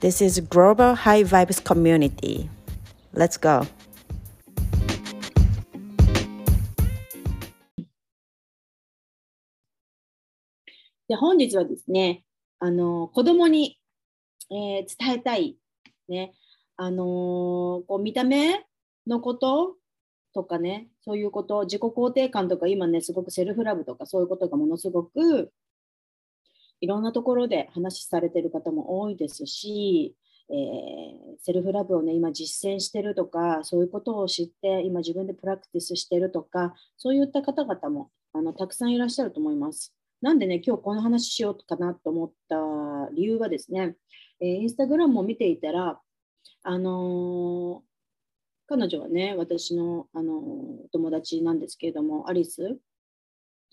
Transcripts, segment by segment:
This is Global High Vibes Community. Let's go! で本日はですね、あの子供に、えー、伝えたい、ね、あのー、こう見た目のこととかね、そういうこと、自己肯定感とか、今ね、すごくセルフラブとか、そういうことがものすごく、いろんなところで話されてる方も多いですし、えー、セルフラブをね、今実践してるとか、そういうことを知って、今自分でプラクティスしてるとか、そういった方々もあのたくさんいらっしゃると思います。なんでね、今日この話しようかなと思った理由はですね、えー、インスタグラムを見ていたら、あの彼女はね、私のあの友達なんですけれども、アリス、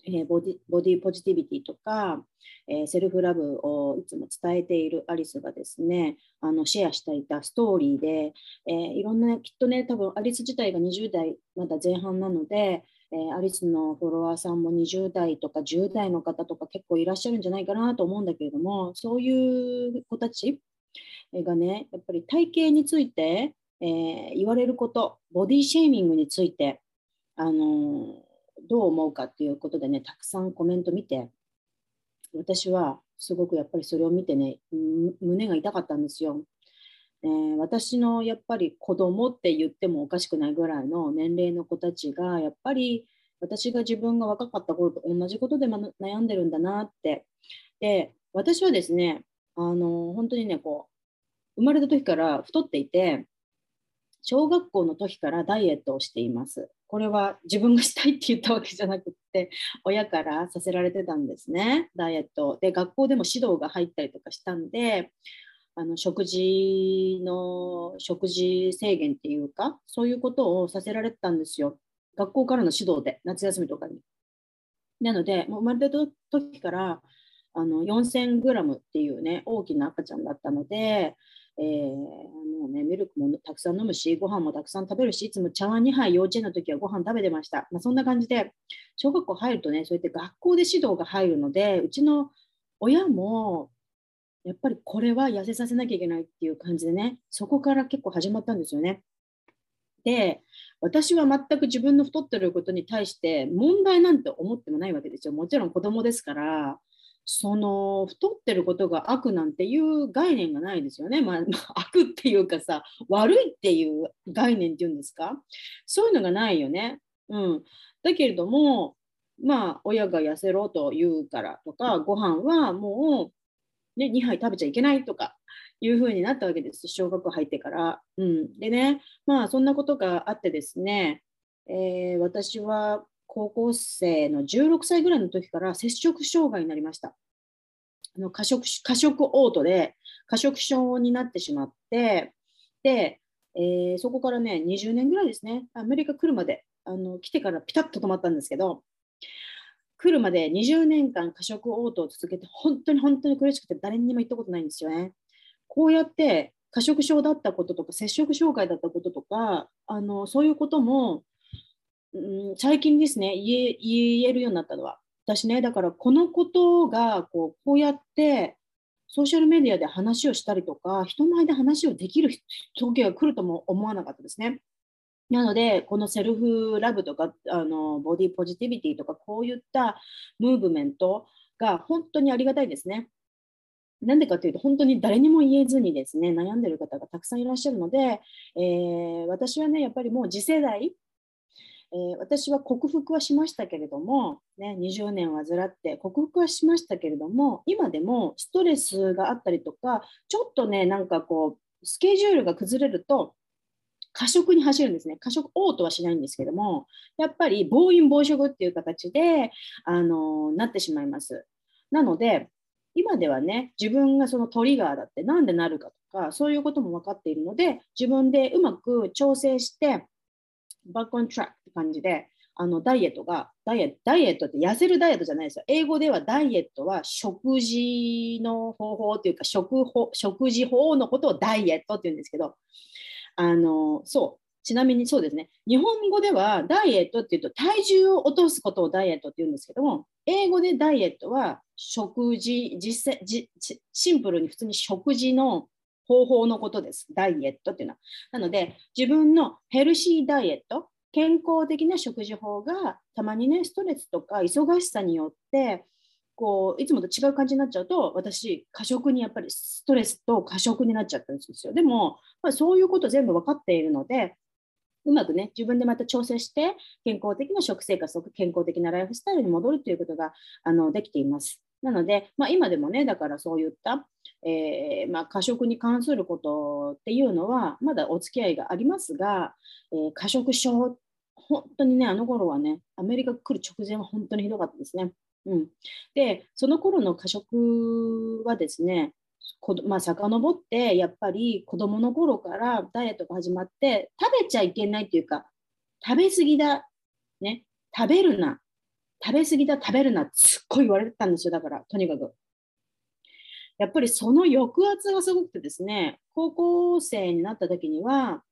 え、ボディボディポジティビティとか、えー、セルフラブをいつも伝えているアリスがですね、あのシェアしていたストーリーで、えー、いろんな、きっとね、多分アリス自体が20代まだ前半なので、えー、アリスのフォロワーさんも20代とか10代の方とか結構いらっしゃるんじゃないかなと思うんだけれども、そういう子たちがね、やっぱり体型について、え、言われること、ボディシェーミングについて、あの、どう思うかっていうことでね、たくさんコメント見て、私はすごくやっぱりそれを見てね、胸が痛かったんですよ。えー、私のやっぱり子供って言ってもおかしくないぐらいの年齢の子たちが、やっぱり私が自分が若かった頃と同じことで悩んでるんだなって。で、私はですね、あの本当にね、こう、生まれた時から太っていて、小学校の時からダイエットをしています。これは自分がしたいって言ったわけじゃなくって、親からさせられてたんですね、ダイエット。で、学校でも指導が入ったりとかしたんで、あの食事の食事制限っていうか、そういうことをさせられてたんですよ。学校からの指導で、夏休みとかに。なので、もう生まれた時からあの4000グラムっていうね、大きな赤ちゃんだったので、えー、もうね、ミルクもたくさん飲むし、ご飯もたくさん食べるし、いつも茶碗2杯、幼稚園の時はご飯食べてました。まあ、そんな感じで、小学校入るとね、そうやって学校で指導が入るので、うちの親も、やっぱりこれは痩せさせなきゃいけないっていう感じでね、そこから結構始まったんですよね。で、私は全く自分の太ってることに対して問題なんて思ってもないわけですよ。もちろん子供ですから、その太ってることが悪なんていう概念がないですよね。まあ、悪っていうかさ、悪いっていう概念っていうんですか？そういうのがないよね。うん。だけれども、まあ、親が痩せろと言うからとか、ご飯はもう、ね、2杯食べちゃいけないとかいうふうになったわけです。小学校入ってから。うん。でね、まあ、そんなことがあってですね、えー、私は高校生の16歳ぐらいの時から摂食障害になりました。あの過食過食嘔吐で過食症になってしまって、で、えー、そこからね、20年ぐらいですね、アメリカ来るまで、あの来てからピタッと止まったんですけど、来るまで20年間過食嘔吐を続けて、本当に本当に苦しくて誰にも言ったことないんですよね。こうやって過食症だったこととか、摂食障害だったこととか、あのそういうこともうん、最近ですね言え、言えるようになったのは、私ね、だからこのことがこうこうやってソーシャルメディアで話をしたりとか、人前で話をできる時が来るとも思わなかったですね。なので、このセルフラブとかあのボディポジティビティとか、こういったムーブメントが本当にありがたいですね。なんでかというと、本当に誰にも言えずにですね、悩んでる方がたくさんいらっしゃるので、えー、私はね、やっぱりもう次世代、えー、私は克服はしましたけれども、ね、20年患って克服はしましたけれども今でもストレスがあったりとかちょっとねなんかこうスケジュールが崩れると過食に走るんですね。過食、嘔吐はしないんですけども、やっぱり暴飲暴食っていう形で、あのなってしまいます。なので、今ではね、自分がそのトリガーだってなんでなるかとか、そういうことも分かっているので、自分でうまく調整して、バックオントラックって感じで、あのダイエットがダイエット、ダイエットって痩せるダイエットじゃないですよ。英語ではダイエットは食事の方法というか食法食事法のことをダイエットって言うんですけど、あのそう、ちなみにそうですね、日本語ではダイエットっていうと体重を落とすことをダイエットって言うんですけども、英語でダイエットは食事、実際シンプルに普通に食事の方法のことです。ダイエットっていうのは。なので、自分のヘルシーダイエット、健康的な食事法がたまにねストレスとか忙しさによってこういつもと違う感じになっちゃうと私過食にやっぱりストレスと過食になっちゃったんですよでも、ま、そういうこと全部分かっているのでうまくね自分でまた調整して健康的な食生活とか健康的なライフスタイルに戻るということがあのできています。なので、まあ、今でもね、だからそういった、えー、まあ、過食に関することっていうのは、まだお付き合いがありますが、えー、過食症本当にね、あの頃はね、アメリカ来る直前は本当にひどかったですね。うん、で、その頃の過食はですね、こまあ、遡って、やっぱり子供の頃からダイエットが始まって、食べちゃいけないっていうか、食べ過ぎだ、ね、食べるな、食べ過ぎだ、食べるなすっごい言われてたんですよ、だから、とにかく。やっぱりその抑圧がすごくてですね、高校生になった時には、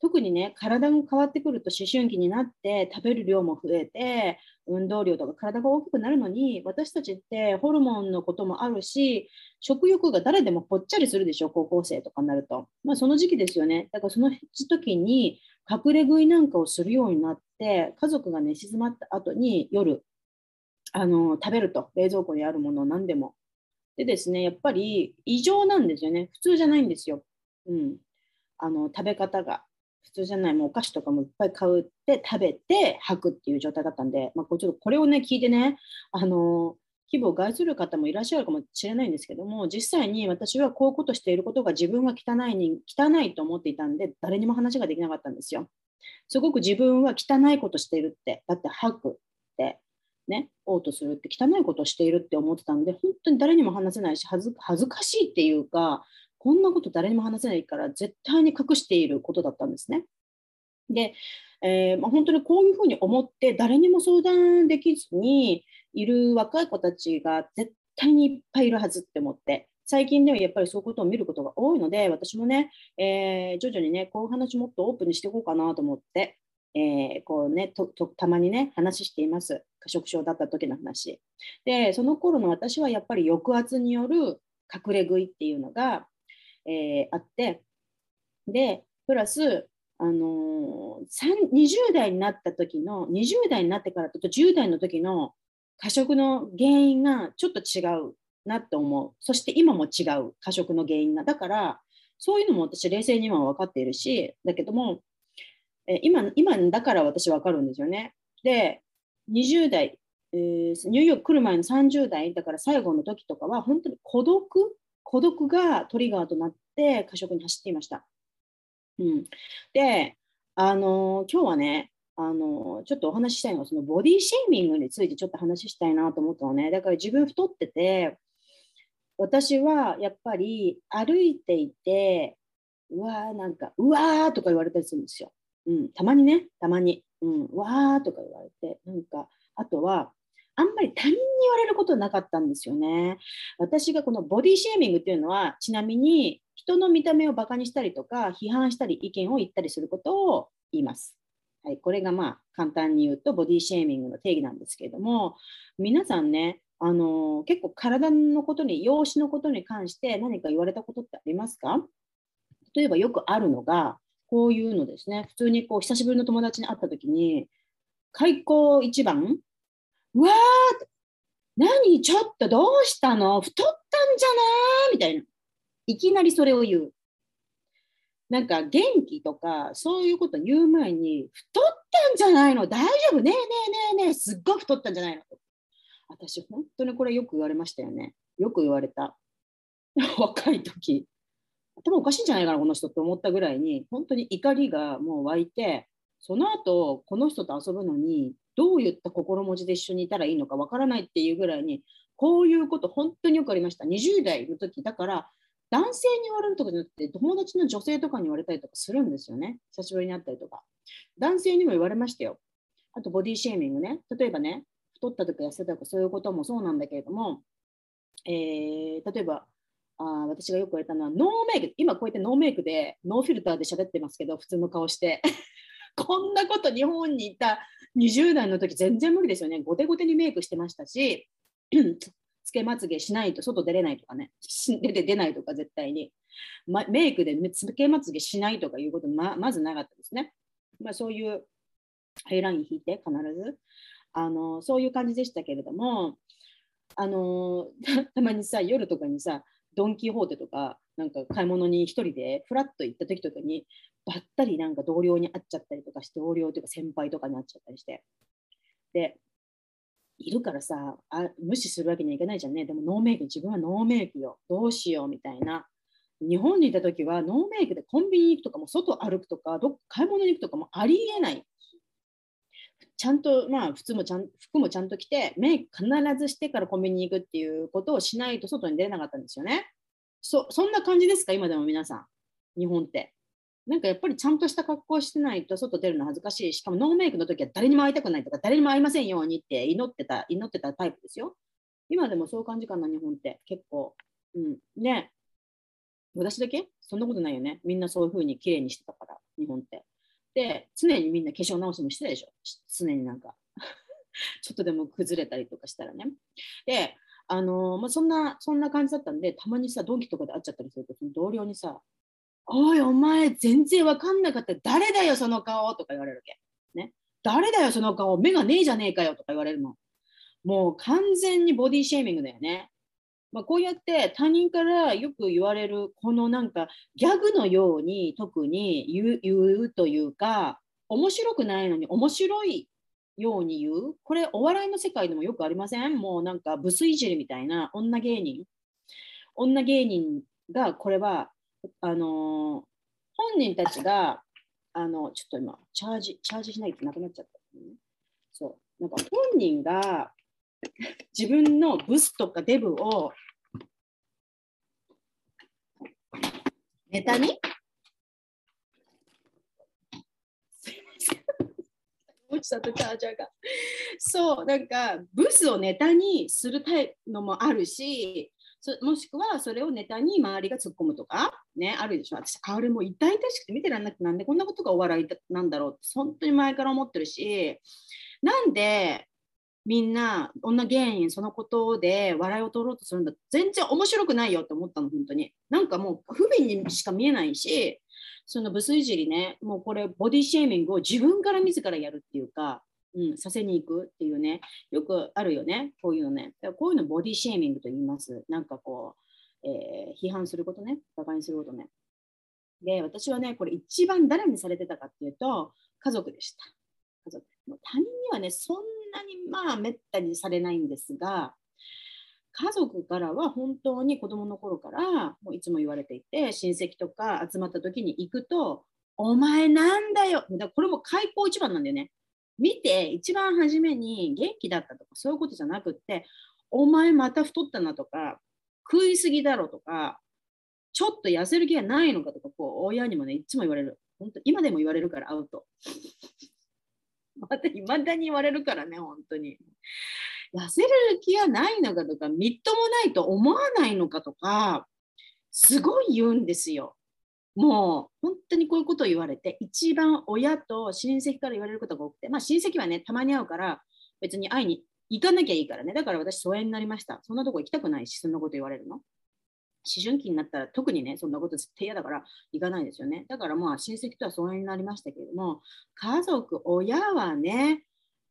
特にね、体が変わってくると思春期になって食べる量も増えて、運動量とか体が大きくなるのに、私たちってホルモンのこともあるし、食欲が誰でもぽっちゃりするでしょ、高校生とかになると。まあ、その時期ですよね。だからその時に隠れ食いなんかをするようになって、家族がね、静まった後に夜、あの食べると、冷蔵庫にあるものを何でも。でですね、やっぱり異常なんですよね。普通じゃないんですよ。うん。あの食べ方が普通じゃないもうお菓子とかもいっぱい買うって食べて吐くっていう状態だったんで、まあ、これちょっとこれをね聞いてねあの規模を害する方もいらっしゃるかもしれないんですけども実際に私はこういうことしていることが自分が汚いに汚いと思っていたんで誰にも話ができなかったんですよ。すごく自分は汚いことしているってだって吐くってね嘔吐するって汚いことをしているって思ってたんで本当に誰にも話せないし恥ず恥ずかしいっていうかこんなこと誰にも話せないから絶対に隠していることだったんですね。で、えー、まあ、本当にこういうふうに思って誰にも相談できずにいる若い子たちが絶対にいっぱいいるはずって思って最近ではやっぱりそういうことを見ることが多いので私もね、えー、徐々にねこういう話もっとオープンにしていこうかなと思って、えー、こうねたまにね話しています。過食症だった時の話。でその頃の私はやっぱり抑圧による隠れ食いっていうのがえー、あって。でプラスあのー、20代になった時の20代になってからと10代の時の過食の原因がちょっと違うなって思う。そして今も違う過食の原因がだからそういうのも私冷静には分かっているしだけども、え、今今だから私分かるんですよねで20代、えー、ニューヨーク来る前の30代だから最後の時とかは本当に孤独孤独がトリガーとなって過食に走っていました。うん、で、あの今日はね、あのちょっとお話ししたいのはそのボディシェーミングについてちょっと話したいなと思ったのね。だから自分太ってて、私はやっぱり歩いていて、うわーなんか、うわーとか言われたりするんですよ。うん、たまにね、たまに。うん、わーとか言われて、なんか、あとは、あんまり他人に言われることなかったんですよね。私がこのボディシェーミングっていうのは、ちなみに人の見た目をバカにしたりとか、批判したり意見を言ったりすることを言います。はい、これがまあ簡単に言うとボディシェーミングの定義なんですけれども、皆さんね、あの結構体のことに、容姿のことに関して何か言われたことってありますか？例えばよくあるのが、こういうのですね、普通にこう久しぶりの友達に会った時に、開口一番うわー何ちょっとどうしたの？太ったんじゃない？みたいな。いきなりそれを言う。なんか元気とかそういうこと言う前に太ったんじゃないの？大丈夫？ねえねえねえねえすっごい太ったんじゃないの？私本当にこれよく言われましたよね。よく言われた。若い時。頭おかしいんじゃないかなこの人って思ったぐらいに本当に怒りがもう湧いてその後この人と遊ぶのにどういった心持ちで一緒にいたらいいのかわからないっていうぐらいにこういうこと本当によくありました。20代の時だから男性に言われるとかじゃなくて友達の女性とかに言われたりとかするんですよね。久しぶりに会ったりとか。男性にも言われましたよ。あとボディシェーミングね。例えばね太ったとか痩せたとかそういうこともそうなんだけれども、えー、例えばあ私がよく言われたのはノーメイク今こうやってノーメイクでノーフィルターで喋ってますけど普通の顔して こんなこと日本にいた20代の時全然無理ですよね。ゴテゴテにメイクしてましたし、つけまつげしないと外出れないとかね、出て出ないとか絶対に。ま、メイクでつけまつげしないとかいうことままずなかったですね。まあ、そういうハイライン引いて必ずあのそういう感じでしたけれどもあの たまにさ夜とかにさドン・キホーテとかなんか買い物に1人でフラッと行った時とかにばったりなんか同僚に会っちゃったりとかして同僚というか先輩とかに会っちゃったりして。でいるからさあ無視するわけにはいかないじゃんね。でもノーメイク自分はノーメイクよ。どうしようみたいな。日本にいた時はノーメイクでコンビニに行くとかも外歩くとかどっか買い物に行くとかもありえない。ちゃんとまあ普通もちゃん服もちゃんと着てメイク必ずしてからコンビニに行くっていうことをしないと外に出れなかったんですよねそそんな感じですか？今でも皆さん日本ってなんかやっぱりちゃんとした格好してないと外出るの恥ずかしい。しかもノーメイクの時は誰にも会いたくないとか、誰にも会いませんようにって祈ってた、祈ってたタイプですよ。今でもそういう感じかな、日本って結構。うん。ね私だけ？そんなことないよね。みんなそういう風に綺麗にしてたから、日本って。で、常にみんな化粧直しもしてたでしょ？常になんか ちょっとでも崩れたりとかしたらね。で、あのー、まあ、そんな、そんな感じだったんで、たまにさ、ドンキとかで会っちゃったりすると、その同僚にさ、おい、お前、全然わかんなかった。誰だよ、その顔とか言われるわけ。ね。誰だよ、その顔。目がねえじゃねえかよとか言われるの。もう完全にボディシェーミングだよね。まあ、こうやって他人からよく言われる、このなんかギャグのように特に言う言うというか、面白くないのに面白いように言う？これ、お笑いの世界でもよくありません？もうなんかブスいじりみたいな女芸人。女芸人がこれはあの本人たちがあのちょっと今チャージチャージしないとなくなっちゃった、そうなんか本人が自分のブスとかデブをネタに？落ちたとチャージャーが。そう、なんかブスをネタにするタイプのもあるし、もしくはそれをネタに周りが突っ込むとか、ね、あるでしょ。私、あれも痛々しくて見てらんなくて、なんでこんなことがお笑いなんだろうって、本当に前から思ってるし、なんでみんな女芸人そのことで笑いを取ろうとするんだ全然面白くないよって思ったの本当になんかもう不憫にしか見えないしそのブスいじりねもうこれボディシェーミングを自分から自らやるっていうかうん、させに行くっていうね、よくあるよね、こういうのね。こういうのボディシェーミングと言います。なんかこう、えー、批判することね、馬鹿にすることね。で、私はね、これ一番誰にされてたかっていうと、家族でした。家族。もう他人にはね、そんなにまあめったにされないんですが、家族からは本当に子供の頃からもういつも言われていて、親戚とか集まった時に行くと、お前なんだよ。だこれも開口一番なんだよね。見て一番初めに元気だったとかそういうことじゃなくってお前また太ったなとか食いすぎだろとかちょっと痩せる気がないのかとかこう親にもねいつも言われる本当今でも言われるから会うと またいまだに言われるからね本当に痩せる気がないのかとかみっともないと思わないのかとかすごい言うんですよもう本当にこういうことを言われて、一番親と親戚から言われることが多くて、まあ親戚はね、たまに会うから、別に会いに行かなきゃいいからね。だから私、疎遠になりました。そんなとこ行きたくないし、そんなこと言われるの。思春期になったら特にね、そんなこと絶対嫌だから行かないですよね。だからまあ親戚とは疎遠になりましたけれども、家族、親はね、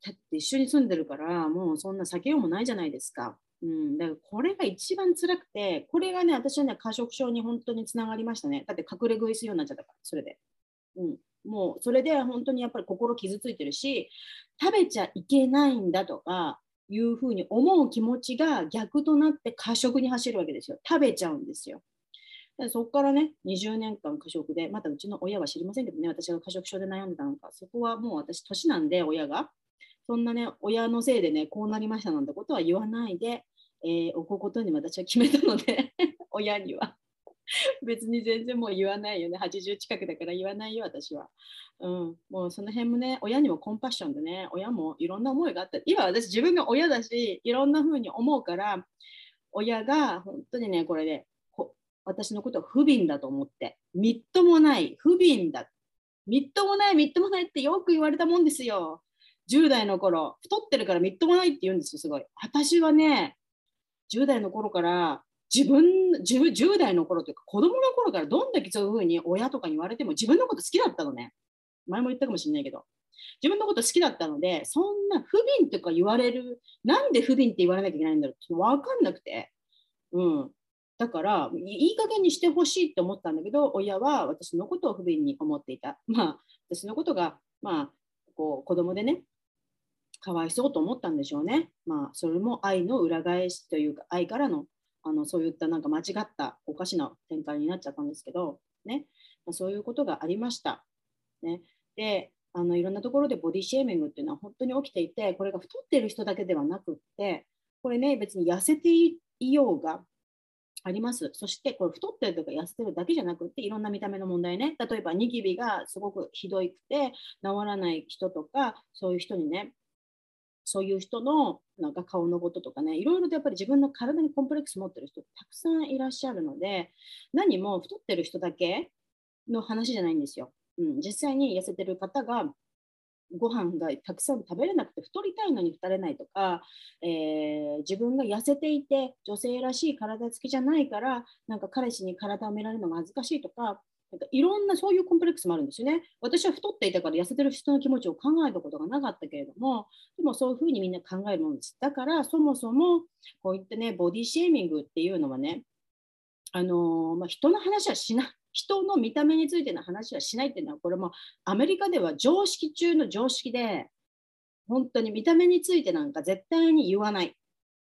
だって一緒に住んでるから、もうそんな避けようもないじゃないですか。うん、だからこれが一番辛くて、これがね、私はね、過食症に本当につながりましたね。だって隠れ食いするようになっちゃったから、それで。うん、もうそれで本当にやっぱり心傷ついてるし、食べちゃいけないんだとかいうふうに思う気持ちが逆となって過食に走るわけですよ。食べちゃうんですよ。でそこからね、20年間過食で、またうちの親は知りませんけどね、私が過食症で悩んでたのか、そこはもう私、年なんで、親が。そんなね、親のせいでね、こうなりましたなんてことは言わないで、えー、置くことに私は決めたので 親には。別に全然もう言わないよね。80近くだから言わないよ、私は。うん、もうその辺もね、親にもコンパッションでね、親もいろんな思いがあった。今私自分が親だし、いろんな風に思うから、親が本当にね、これで、私のことを不憫だと思って、みっともない、不憫だ。みっともない、みっともないってよく言われたもんですよ。10代の頃、太ってるからみっともないって言うんですよ、すごい。私はね、10代の頃から自分 10, 10代の頃というか子供の頃からどんだけそういうふうに親とかに言われても自分のこと好きだったのね。前も言ったかもしれないけど。自分のこと好きだったので、そんな不憫とか言われる、なんで不憫って言われなきゃいけないんだろうって分かんなくて。うん。だから、いい加減にしてほしいって思ったんだけど、親は私のことを不憫に思っていた。まあ、私のことが、まあ、こう子供でね、かわいそうと思ったんでしょうね。まあ、それも愛の裏返しというか、愛からのあのそういったなんか間違ったおかしな展開になっちゃったんですけど、ね、まあ、そういうことがありました。ね、であのいろんなところでボディシェーミングっていうのは本当に起きていてこれが太ってる人だけではなくってこれね別に痩せていようがあります。そしてこれ太ってるとか痩せてるだけじゃなくっていろんな見た目の問題ね例えばニキビがすごくひどくて治らない人とかそういう人にねそういう人のなんか顔のこととかね、いろいろとやっぱり自分の体にコンプレックス持ってる人たくさんいらっしゃるので、何も太ってる人だけの話じゃないんですよ。うん、実際に痩せてる方がご飯がたくさん食べれなくて太りたいのに太れないとか、えー、自分が痩せていて女性らしい体つきじゃないからなんか彼氏に体を見られるのが恥ずかしいとかなんかいろんなそういうコンプレックスもあるんですよね。私は太っていたから痩せてる人の気持ちを考えたことがなかったけれども、でもそういうふうにみんな考えるものです。だからそもそもこういったね、ボディシェーミングっていうのはね、あのー、まあ、人の話はしない。人の見た目についての話はしないっていうのは、これもアメリカでは常識中の常識で、本当に見た目についてなんか絶対に言わないっ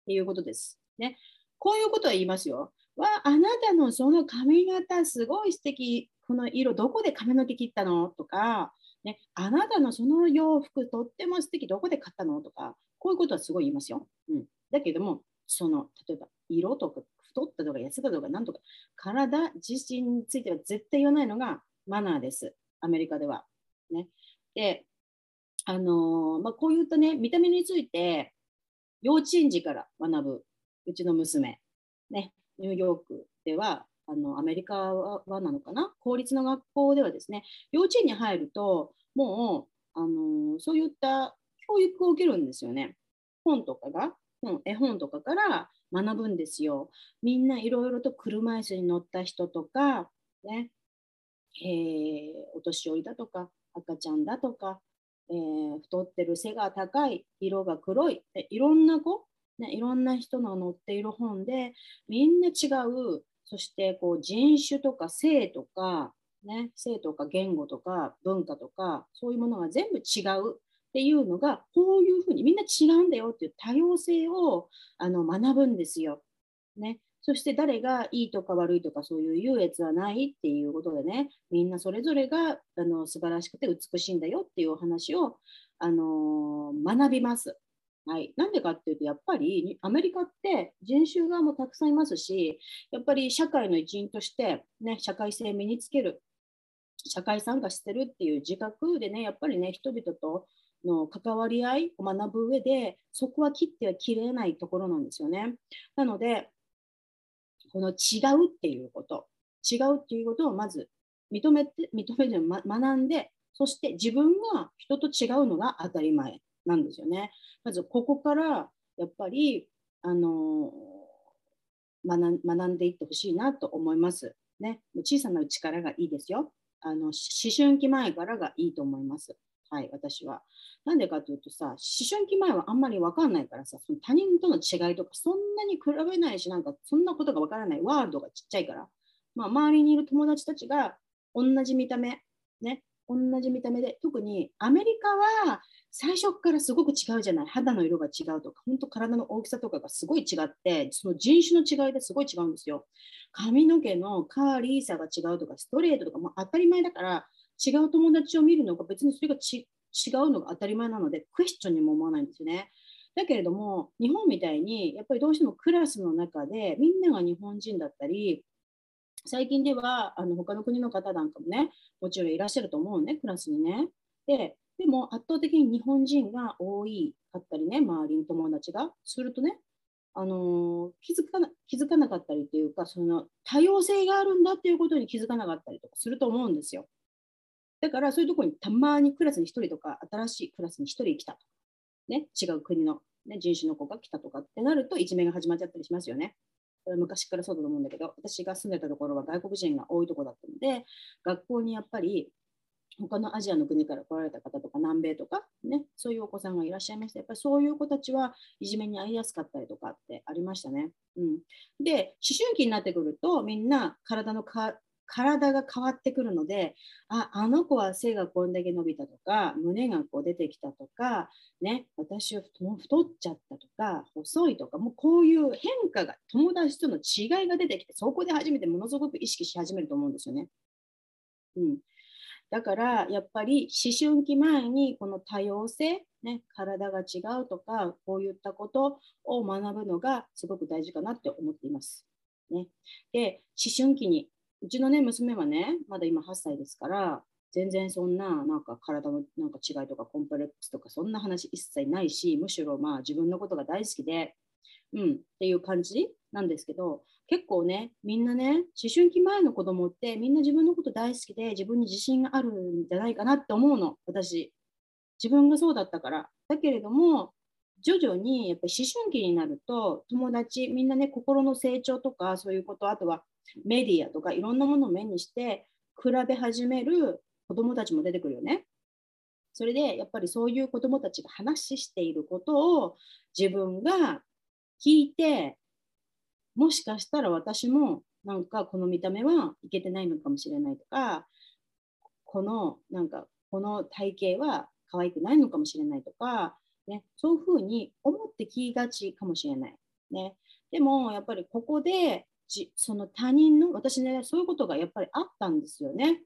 ていうことです。ね、こういうことは言いますよ。わあなたのその髪型すごい素敵。この色どこで髪の毛切ったの？とか、ね、あなたのその洋服とっても素敵。どこで買ったの？とかこういうことはすごい言いますよ。うん、だけどもその例えば色とか太ったとか痩せたとかなんとか体自身については絶対言わないのがマナーです。アメリカでは。ね、であのー、まあ、こういったね見た目について幼稚園児から学ぶうちの娘、ね、ニューヨークではあのアメリカはなのかな？公立の学校ではですね幼稚園に入るともうあのそういった教育を受けるんですよね。本とかが、うん、絵本とかから学ぶんですよ。みんないろいろと車椅子に乗った人とか、ねえー、お年寄りだとか赤ちゃんだとか、えー、太ってる背が高い色が黒いいろんな子ね、いろんな人の載っている本でみんな違うそしてこう人種とか性とか、ね、性とか言語とか文化とかそういうものが全部違うっていうのがこういうふうにみんな違うんだよっていう多様性をあの学ぶんですよ。ね、そして誰がいいとか悪いとかそういう優越はないっていうことでねみんなそれぞれがあの素晴らしくて美しいんだよっていうお話を、あの学びます。はい、なんでかっていうと、やっぱりアメリカって人種側もたくさんいますし、やっぱり社会の一員として、ね、社会性を身につける、社会参加してるっていう自覚でね、やっぱりね、人々との関わり合いを学ぶ上で、そこは切っては切れないところなんですよね。なので、この違うっていうこと、違うっていうことをまず認めて、認めて、ま、学んで、そして自分が人と違うのが当たり前。なんですよね。まずここからやっぱりあの学んでいってほしいなと思います。ね、小さなうちからがいいですよ。あの思春期前からがいいと思います。はい、私は。なんでかというとさ、思春期前はあんまり分かんないからさ、その他人との違いとかそんなに比べないし、なんかそんなことが分からないワールドがちっちゃいから、まあ、周りにいる友達たちが同じ見た目、ね、同じ見た目で、特にアメリカは最初からすごく違うじゃない。肌の色が違うとか、本当体の大きさとかがすごい違って、その人種の違いですごい違うんですよ。髪の毛のカーリーさが違うとか、ストレートとかも当たり前だから、違う友達を見るのが別にそれが違うのが当たり前なので、クエスチョンにも思わないんですよね。だけれども、日本みたいに、やっぱりどうしてもクラスの中で、みんなが日本人だったり、最近ではあの他の国の方なんかもね、もちろんいらっしゃると思うね、クラスにね。で、でも圧倒的に日本人が多いかったりね、周りの友達が。するとね、あの、気づかな気づかなかったりっていうか、その多様性があるんだっていうことに気づかなかったりとかすると思うんですよ。だからそういうところにたまにクラスに1人とか、新しいクラスに1人来たとか、ね、違う国の、ね、人種の子が来たとかってなると、いじめが始まっちゃったりしますよね。昔からそうだと思うんだけど、私が住んでたところは外国人が多いところだったので、学校にやっぱり他のアジアの国から来られた方とか南米とか、ね、そういうお子さんがいらっしゃいました、やっぱりそういう子たちはいじめに遭いやすかったりとかってありましたね。うん、で、思春期になってくると、みんな体のか体が変わってくるので、あ、あの子は背がこんだけ伸びたとか、胸がこう出てきたとか、ね、私は太っちゃったとか、細いとか、もうこういう変化が、友達との違いが出てきて、そこで初めてものすごく意識し始めると思うんですよね。うん。だからやっぱり思春期前にこの多様性、ね、体が違うとかこういったことを学ぶのがすごく大事かなって思っています。ね、で思春期にうちの、ね、娘はねまだ今8歳ですから全然そんななんか体のなんか違いとかコンプレックスとかそんな話一切ないしむしろまあ自分のことが大好きで、うん、っていう感じなんですけど結構ね、みんなね、思春期前の子供ってみんな自分のこと大好きで自分に自信があるんじゃないかなって思うの、私。自分がそうだったから。だけれども、徐々にやっぱり思春期になると友達みんなね心の成長とかそういうことあとはメディアとかいろんなものを目にして比べ始める子供たちも出てくるよね。それでやっぱりそういう子供たちが話していることを自分が聞いてもしかしたら私もなんかこの見た目はいけてないのかもしれないとかこのなんかこの体型は可愛くないのかもしれないとか、ね、そういうふうに思って聞きがちかもしれない。ね、でもやっぱりここでじその他人の私ねそういうことがやっぱりあったんですよね。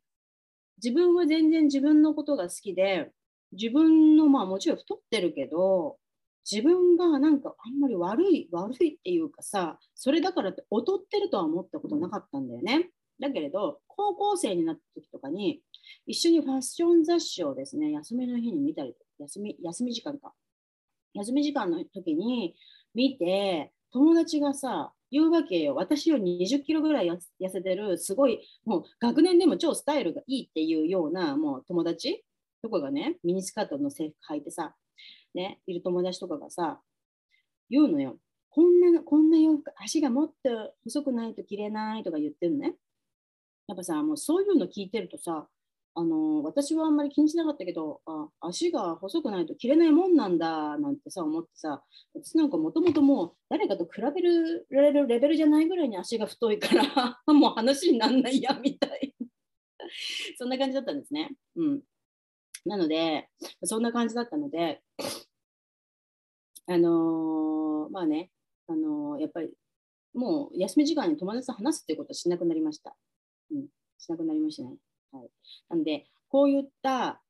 自分は全然自分のことが好きで自分のまあもちろん太ってるけど自分がなんかあんまり悪い悪いっていうかさそれだからって劣ってるとは思ったことなかったんだよね。だけれど高校生になった時とかに一緒にファッション雑誌をですね休みの日に見たり休み休み時間か休み時間の時に見て友達がさ言うわけよ私より20キロぐらい痩せてるすごいもう学年でも超スタイルがいいっていうようなもう友達？とかがねミニスカートの制服履いてさね、いる友達とかがさ、言うのよ。こんな、こんな洋服、足がもっと細くないと着れないとか言ってるのね。やっぱさ、もうそういうの聞いてるとさ、あの私はあんまり気にしなかったけどあ足が細くないと着れないもんなんだなんてさ思ってさ私なんかもともともう誰かと比べるレベルじゃないぐらいに足が太いから もう話になんないやみたい そんな感じだったんですね。うん、なので、そんな感じだったので、あのー、まあね、あのー、やっぱりもう休み時間に友達と話すっていうことはしなくなりました。うん、しなくなりましたね。はい、なんで、こういった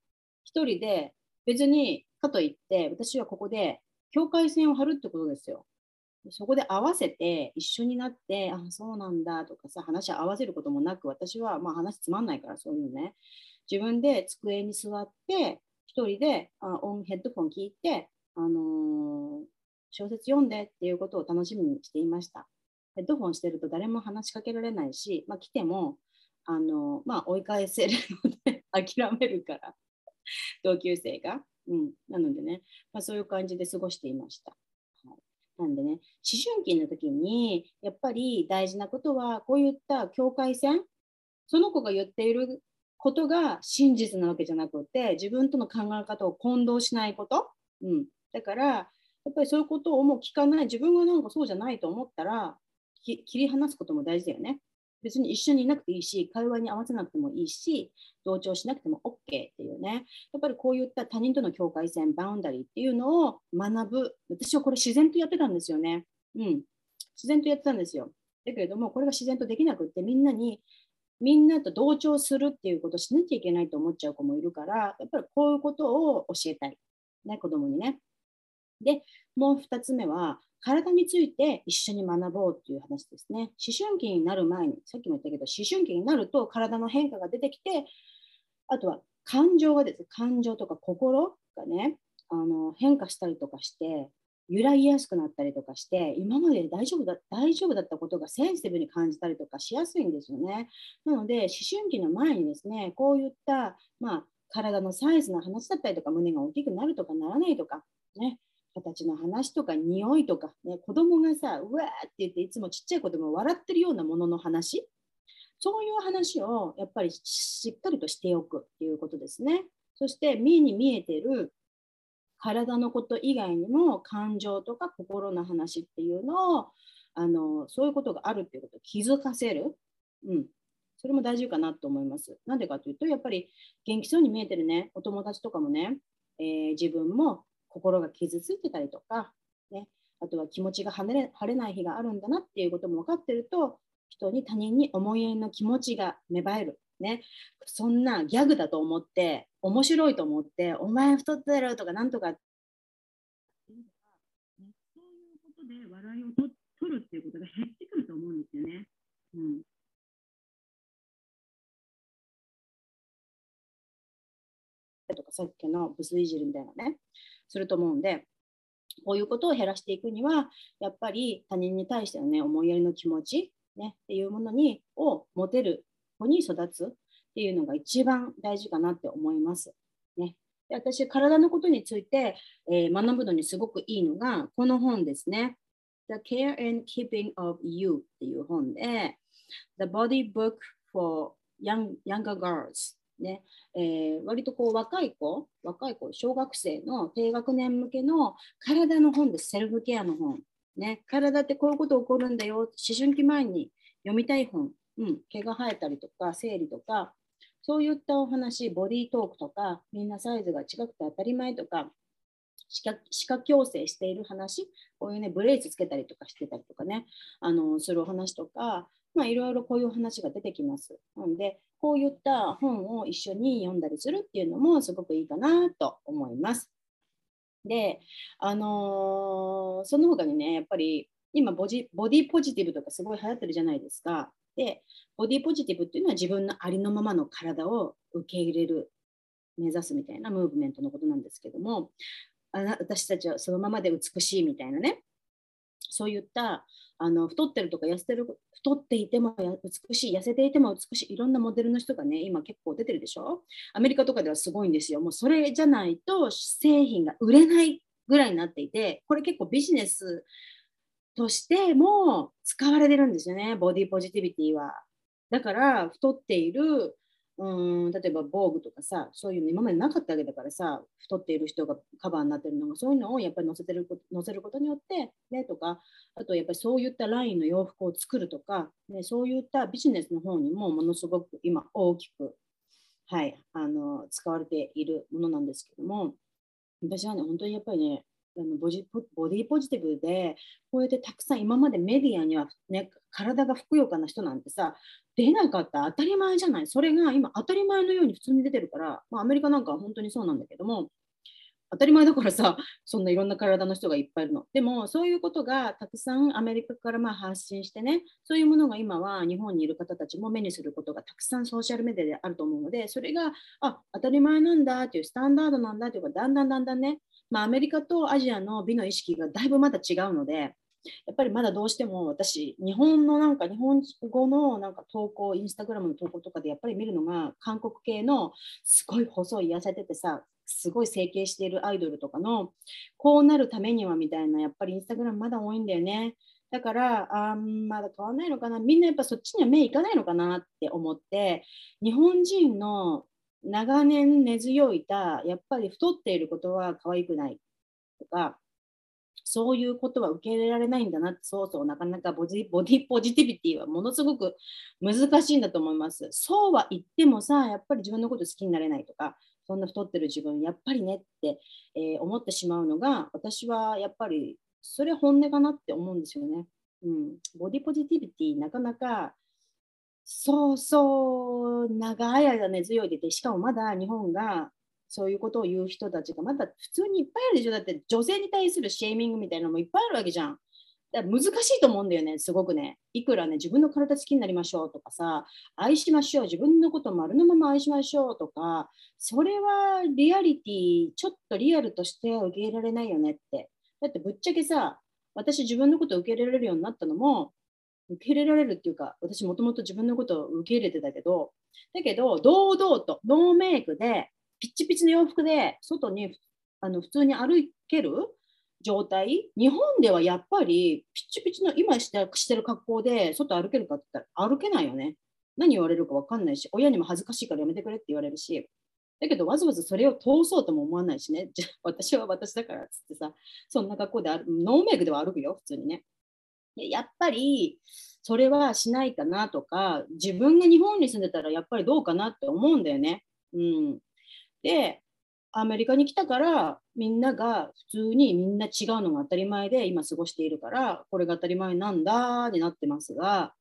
一人で別にかといって、私はここで境界線を張るってことですよ。そこで合わせて一緒になって、あ、そうなんだとかさ、話合わせることもなく、私はまあ話つまんないから、そういうのね。自分で机に座って、一人であオンヘッドフォン聞いて、あのー、小説読んでっていうことを楽しみにしていました。ヘッドフォンしてると誰も話しかけられないし、まあ、来ても、あの、まあ、追い返せるので諦めるから、同級生が。うん、なのでね、まあ、そういう感じで過ごしていました。はい、なんでね、思春期の時にやっぱり大事なことは、こういった境界線、その子が言っていることが真実なわけじゃなくて自分との考え方を混同しないこと、うん、だからやっぱりそういうことをもう聞かない自分がなんかそうじゃないと思ったら切り離すことも大事だよね。別に一緒にいなくていいし、会話に合わせなくてもいいし、同調しなくても OK っていうね、やっぱりこういった他人との境界線、バウンダリーっていうのを学ぶ。私はこれ自然とやってたんですよね。うん。自然とやってたんですよ。だけれども、これが自然とできなくって、みんなに、みんなと同調するっていうことをしなきゃいけないと思っちゃう子もいるから、やっぱりこういうことを教えたい。ね、子供にね。で、もう2つ目は、体について一緒に学ぼうっていう話ですね。思春期になる前に、さっきも言ったけど、思春期になると体の変化が出てきて、あとは感情がですね、感情とか心がね、あの変化したりとかして、揺らぎやすくなったりとかして、今まで大丈夫だ大丈夫だったことがセンシティブに感じたりとかしやすいんですよね。なので、思春期の前にですね、こういった、まあ、体のサイズの話だったりとか、胸が大きくなるとかならないとか、ね、形の話とか匂いとか、ね、子供がさ、うわーって言っていつもちっちゃい子供笑ってるようなものの話、そういう話をやっぱりしっかりとしておくっていうことですね。そして目に見えてる体のこと以外にも感情とか心の話っていうのをあのそういうことがあるっていうことを気づかせる、うん、それも大事かなと思います。なんでかというとやっぱり元気そうに見えてるね。お友達とかもね、えー、自分も心が傷ついてたりとか、ね、あとは気持ちが晴れ晴れない日があるんだなっていうことも分かってると、人に他人に思いやりの気持ちが芽生える。ね、そんなギャグだと思って、面白いと思って、お前太ってるとかなんとか、そういうことで笑いをと取るっていうことが減ってくると思うんですよね。うんとかさっきのブスいじりみたいなね、すると思うんで、こういうことを減らしていくには、やっぱり他人に対してのね、思いやりの気持ち、ね、っていうものにを持てる子に育つっていうのが一番大事かなって思います。ね、で私、体のことについて、えー、学ぶのにすごくいいのが、この本ですね。The Care and Keeping of You っていう本で、The Body Book for Young, Younger Girls ね、えー、割とこう若い子、若い子、小学生の低学年向けの体の本です、セルフケアの本。ね、体ってこういうこと起こるんだよ、思春期前に読みたい本、うん、毛が生えたりとか、生理とか、そういったお話、ボディートークとか、みんなサイズが違くて当たり前とか、歯科矯正している話、こういうね、ブレースつけたりとかしてたりとかね、あのするお話とか、まあ、いろいろこういう話が出てきます。なので、こういった本を一緒に読んだりするっていうのもすごくいいかなと思います。で、あのー、その他にね、やっぱり今ボジ、ボディポジティブとかすごい流行ってるじゃないですか。で、ボディポジティブっていうのは自分のありのままの体を受け入れる、目指すみたいなムーブメントのことなんですけども、あ私たちはそのままで美しいみたいなね、そういったあの太ってるとか痩せてる太っていても美しい痩せていても美しいいろんなモデルの人がね今結構出てるでしょ？アメリカとかではすごいんですよ。もうそれじゃないと製品が売れないぐらいになっていてこれ結構ビジネスとしても使われてるんですよね。ボディポジティビティは。だから太っているうん例えば防具とかさそういうの今までなかったわけだからさ太っている人がカバーになってるのがそういうのをやっぱり載せてる載せることによってねとかあとやっぱりそういったラインの洋服を作るとか、ね、そういったビジネスの方にもものすごく今大きく、はい、あの使われているものなんですけども私はね本当にやっぱりねあのボジボディポジティブでこうやってたくさん今までメディアには、ね、体がふくよかな人なんてさ出なかった当たり前じゃない。それが今当たり前のように普通に出てるから、まあ、アメリカなんかは本当にそうなんだけども当たり前だからさそんないろんな体の人がいっぱいいるの。でもそういうことがたくさんアメリカからまあ発信してねそういうものが今は日本にいる方たちも目にすることがたくさんソーシャルメディアであると思うのでそれがあ当たり前なんだっていうスタンダードなんだというかだんだんだんだんねまあ、アメリカとアジアの美の意識がだいぶまだ違うので、やっぱりまだどうしても私、日本のなんか日本語のなんか投稿、インスタグラムの投稿とかでやっぱり見るのが韓国系のすごい細い痩せててさ、すごい整形しているアイドルとかのこうなるためにはみたいなやっぱりインスタグラムまだ多いんだよね。だから、あんまだ変わんないのかな。みんなやっぱそっちには目いかないのかなって思って、日本人の長年根強いた、やっぱり太っていることは可愛くないとか、そういうことは受け入れられないんだなって、そうそう、なかなかボディボディポジティビティはものすごく難しいんだと思います。そうは言ってもさ、やっぱり自分のこと好きになれないとか、そんな太ってる自分、やっぱりねって、えー、思ってしまうのが、私はやっぱりそれ本音かなって思うんですよね。うん、ボディポジティビティ、なかなかそうそう長い間根強いでて、しかもまだ日本がそういうことを言う人たちがまだ普通にいっぱいあるでしょ。だって女性に対するシェーミングみたいなのもいっぱいあるわけじゃん。だ難しいと思うんだよね、すごくね。いくらね、自分の体好きになりましょうとかさ、愛しましょう、自分のこと丸のまま愛しましょうとか、それはリアリティ、ちょっとリアルとして受け入れられないよねって。だってぶっちゃけさ、私自分のことを受け入れられるようになったのも、受け入れられるっていうか、私もともと自分のことを受け入れてたけど、だけど、堂々とノーメイクで、ピッチピチの洋服で外にあの普通に歩ける状態？日本ではやっぱりピッチピチの今してしてる格好で外歩けるかって言ったら歩けないよね。何言われるか分かんないし、親にも恥ずかしいからやめてくれって言われるし、だけどわざわざそれを通そうとも思わないしね、じゃ私は私だからっつってさ、そんな格好であるノーメイクでは歩くよ、普通にね。やっぱりそれはしないかなとか、自分が日本に住んでたらやっぱりどうかなって思うんだよね。うん、で、アメリカに来たからみんなが普通にみんな違うのが当たり前で今過ごしているからこれが当たり前なんだになってますが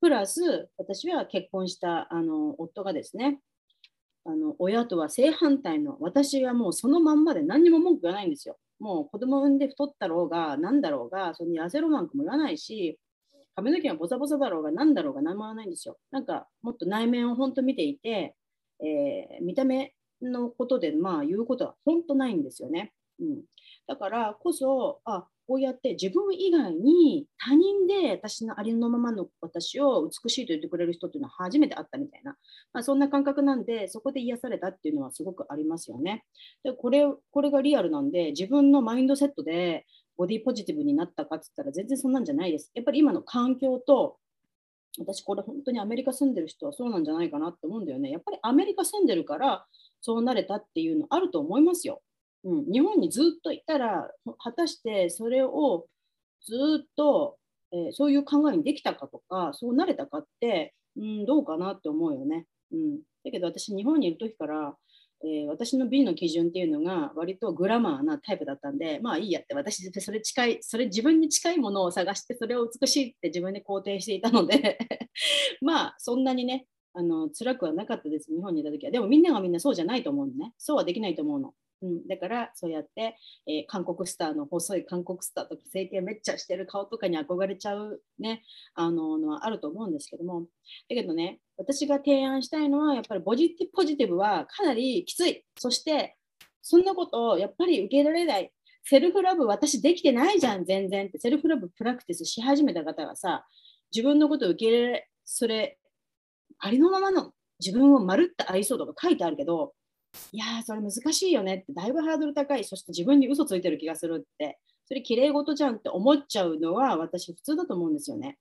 プラス私は結婚したあの夫がですねあの親とは正反対の私はもうそのまんまで何にも文句言わないんですよ。もう子供産んで太ったろうが何だろうがその痩せろなんかも言わないし髪の毛がボサボサだろうが何だろうが何も言わないんですよ。なんかもっと内面を本当見ていて、えー、見た目のことでまあ言うことは本当ないんですよね。うん、だからこそあこうやって自分以外に他人で私のありのままの私を美しいと言ってくれる人っていうのは初めて会ったみたいな、まあ、そんな感覚なんでそこで癒されたっていうのはすごくありますよね。でこれこれがリアルなんで自分のマインドセットでボディポジティブになったかって言ったら全然そんなんじゃないです。やっぱり今の環境と私これ本当にアメリカ住んでる人はそうなんじゃないかなって思うんだよね。やっぱりアメリカ住んでるからそうなれたっていうのあると思いますよ。うん、日本にずっといたら果たしてそれをずっと、えー、そういう考えにできたかとかそうなれたかって、うん、どうかなって思うよね。うん、だけど私日本にいる時からえー、私の美の基準っていうのが割とグラマーなタイプだったんでまあいいやって私それ近いそれ自分に近いものを探してそれを美しいって自分で肯定していたので まあそんなにねあの辛くはなかったです。日本にいた時は。でもみんながみんなそうじゃないと思うのね。そうはできないと思うの。うん、だからそうやって、えー、韓国スターの細い韓国スターとか整形めっちゃしてる顔とかに憧れちゃうねあののはあると思うんですけども。だけどね私が提案したいのはやっぱりポジティポジティブはかなりきつい。そしてそんなことをやっぱり受け入れられない。セルフラブ私できてないじゃん全然って。セルフラブプラクティスし始めた方がさ自分のことを受け入れそれありのままの自分をまるっと愛そうとか書いてあるけどいやー、それ難しいよねって、だいぶハードル高い、そして自分に嘘ついてる気がするって、それ綺麗事じゃんって思っちゃうのは私普通だと思うんですよね。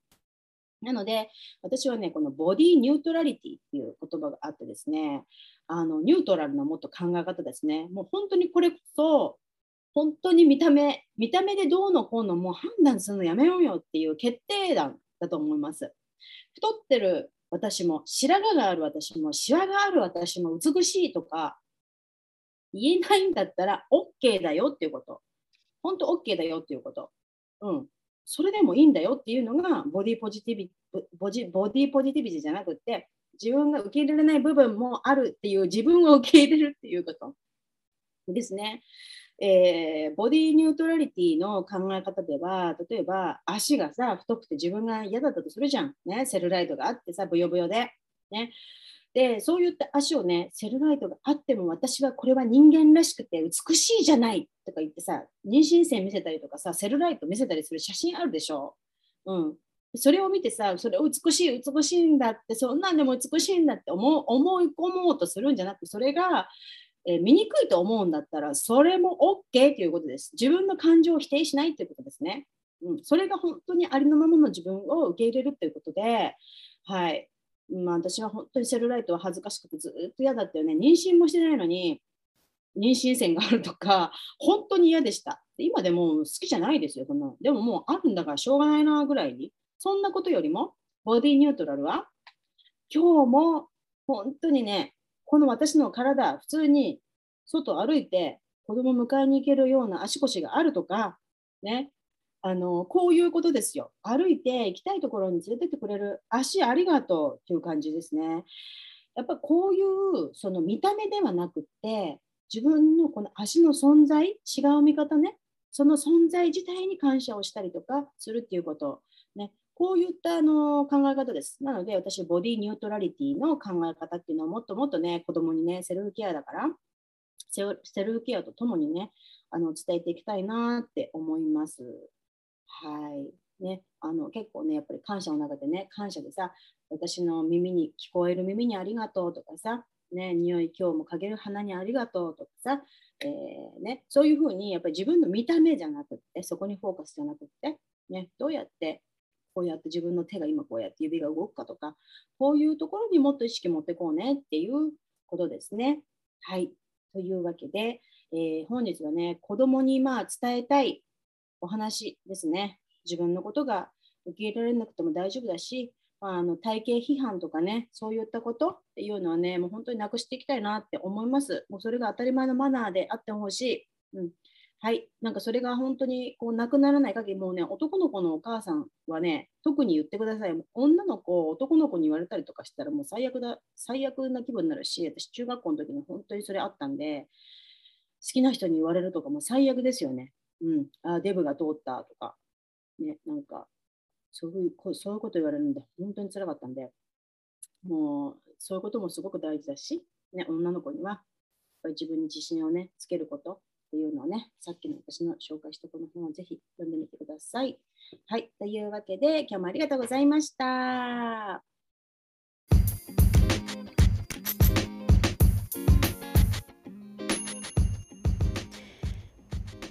なので、私はね、このボディニュートラリティっていう言葉があってですね、あのニュートラルなもっと考え方ですね。もう本当にこれこそ、本当に見た目、見た目でどうのこうのもう判断するのやめようよっていう決定弾だと思います。太ってる私も、白髪がある私も、シワがある私も美しいとか、言えないんだったら OK だよっていうこと。本当 OK だよっていうこと。うん。それでもいいんだよっていうのがボディポジティビボジボディポジティビじゃなくて自分が受け入れられない部分もあるっていう自分を受け入れるっていうことですね。えー、ボディニュートラリティの考え方では例えば足がさ太くて自分が嫌だったとするじゃん、ね、セルライトがあってさブヨブヨで、ね、でそういった足をねセルライトがあっても私はこれは人間らしくて美しいじゃないとか言ってさ妊娠線見せたりとかさセルライト見せたりする写真あるでしょ、うん、それを見てさそれ美しい美しいんだってそんなんでも美しいんだって思思い込もうとするんじゃなくてそれが、えー、醜いと思うんだったらそれも OK ということです自分の感情を否定しないということですね、うん、それが本当にありのままの自分を受け入れるということではいまあ、私は本当にセルライトは恥ずかしくてずっと嫌だったよね。妊娠もしてないのに、妊娠線があるとか、本当に嫌でした。今でも好きじゃないですよ、そんなでももうあるんだからしょうがないなぐらいに。そんなことよりも、ボディニュートラルは、今日も本当にね、この私の体、普通に外歩いて子供迎えに行けるような足腰があるとか、ね、あのこういうことですよ。歩いて行きたいところに連れてってくれる足ありがとうっていう感じですね。やっぱこういうその見た目ではなくて自分のこの足の存在違う見方ねその存在自体に感謝をしたりとかするっていうこと、ね、こういったあの考え方です。なので私ボディニュートラリティの考え方っていうのはもっともっとね子供にねセルフケアだからセルフケアとともにねあの伝えていきたいなって思います。はいね、あの結構ねやっぱり感謝の中でね感謝でさ私の耳に聞こえる耳にありがとうとかさ、ね、匂い今日もかける花にありがとうとかさ、えー、ね、そういうふうにやっぱり自分の見た目じゃなくってそこにフォーカスじゃなくって、ね、どうやってこうやって自分の手が今こうやって指が動くかとかこういうところにもっと意識持ってこうねっていうことですね。はいというわけで、えー、本日はね子供にまあ伝えたいお話ですね。自分のことが受け入れられなくても大丈夫だし、まあ、あの体型批判とかね、そういったことっていうのはね、もう本当になくしていきたいなって思います。もうそれが当たり前のマナーであってほしい。うん、はい、なんかそれが本当にこうなくならない限り、もうね、男の子のお母さんはね、特に言ってください。女の子、男の子に言われたりとかしたら、もう最悪だ、最悪な気分になるし、私、中学校の時に本当にそれあったんで、好きな人に言われるとかも最悪ですよね。うん、あデブが通ったとか、ね、なんかそういうそういうこと言われるんで、本当につらかったんで、もうそういうこともすごく大事だし、ね、女の子にはやっぱり自分に自信をね、つけること。っていうのをね、さっきの私の紹介したこの本をぜひ読んでみてください。はい、というわけで、今日もありがとうございました。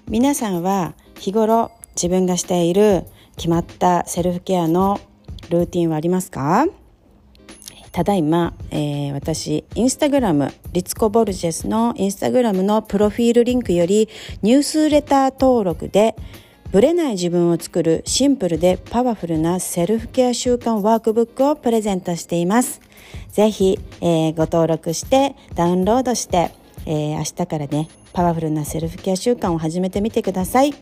皆さんは日頃自分がしている決まったセルフケアのルーティンはありますか？ただいま、えー、私、インスタグラム、リツコ・ボルジェスのインスタグラムのプロフィールリンクよりニュースレター登録でブレない自分を作るシンプルでパワフルなセルフケア習慣ワークブックをプレゼントしています。ぜひ、えー、ご登録してダウンロードして、えー、明日からね、パワフルなセルフケア習慣を始めてみてください。